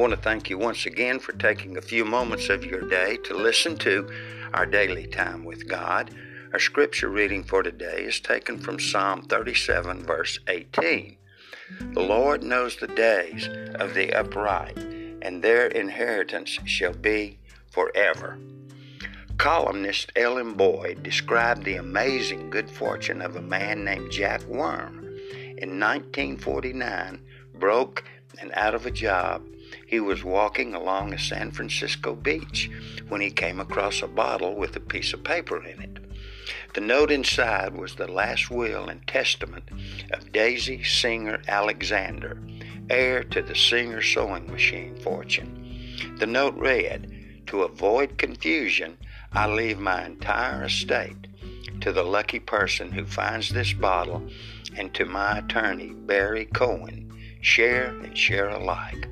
want to thank you once again for taking a few moments of your day to listen to our daily time with God. Our scripture reading for today is taken from Psalm 37, verse 18. The Lord knows the days of the upright, and their inheritance shall be forever. Columnist Ellen Boyd described the amazing good fortune of a man named Jack Wurm. In 1949, broke and out of a job, he was walking along a San Francisco beach when he came across a bottle with a piece of paper in it. The note inside was the last will and testament of Daisy Singer Alexander, heir to the Singer sewing machine fortune. The note read, To avoid confusion, I leave my entire estate to the lucky person who finds this bottle and to my attorney, Barry Cohen, share and share alike.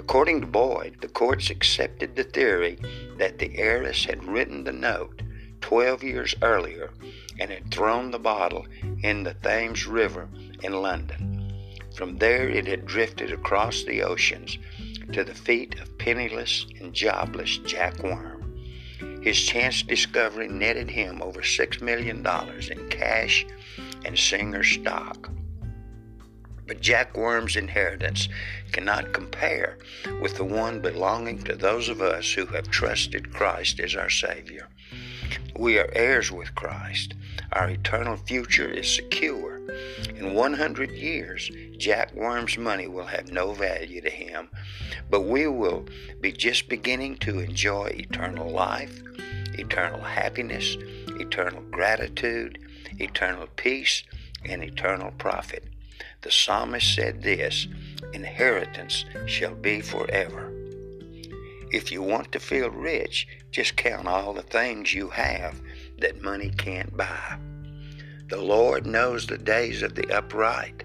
According to Boyd, the courts accepted the theory that the heiress had written the note 12 years earlier and had thrown the bottle in the Thames River in London. From there, it had drifted across the oceans to the feet of penniless and jobless Jack Wurm. His chance discovery netted him over $6 million in cash and Singer stock. But Jack Wurm's inheritance cannot compare with the one belonging to those of us who have trusted Christ as our Savior. We are heirs with Christ. Our eternal future is secure. In 100 years, Jack Wurm's money will have no value to him, but we will be just beginning to enjoy eternal life, eternal happiness, eternal gratitude, eternal peace, and eternal profit. The psalmist said this Inheritance shall be forever. If you want to feel rich, just count all the things you have that money can't buy. The Lord knows the days of the upright,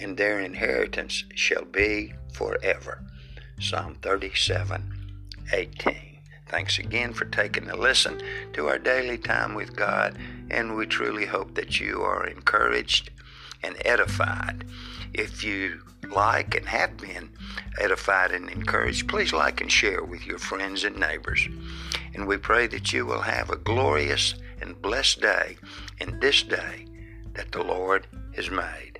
and their inheritance shall be forever. Psalm 37 18. Thanks again for taking a listen to our daily time with God, and we truly hope that you are encouraged and edified. If you like and have been edified and encouraged, please like and share with your friends and neighbors. And we pray that you will have a glorious and blessed day in this day that the Lord has made.